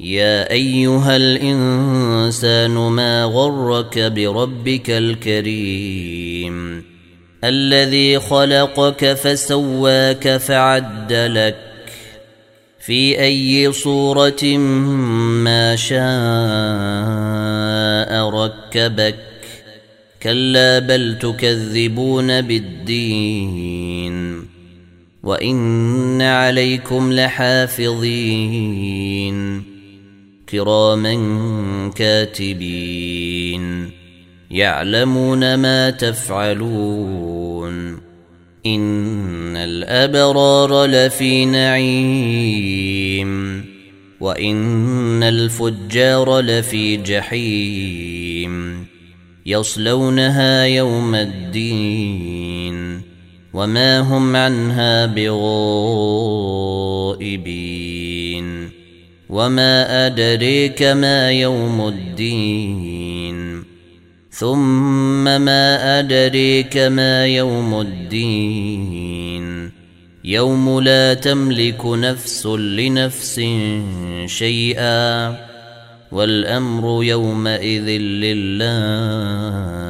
يا أيها الإنسان ما غرك بربك الكريم الذي خلقك فسواك فعدلك في أي صورة ما شاء ركبك كلا بل تكذبون بالدين وإن عليكم لحافظين كراما كاتبين يعلمون ما تفعلون ان الابرار لفي نعيم وان الفجار لفي جحيم يصلونها يوم الدين وما هم عنها بغائبين وما أدريك ما يوم الدين ثم ما أدريك ما يوم الدين يوم لا تملك نفس لنفس شيئا والأمر يومئذ لله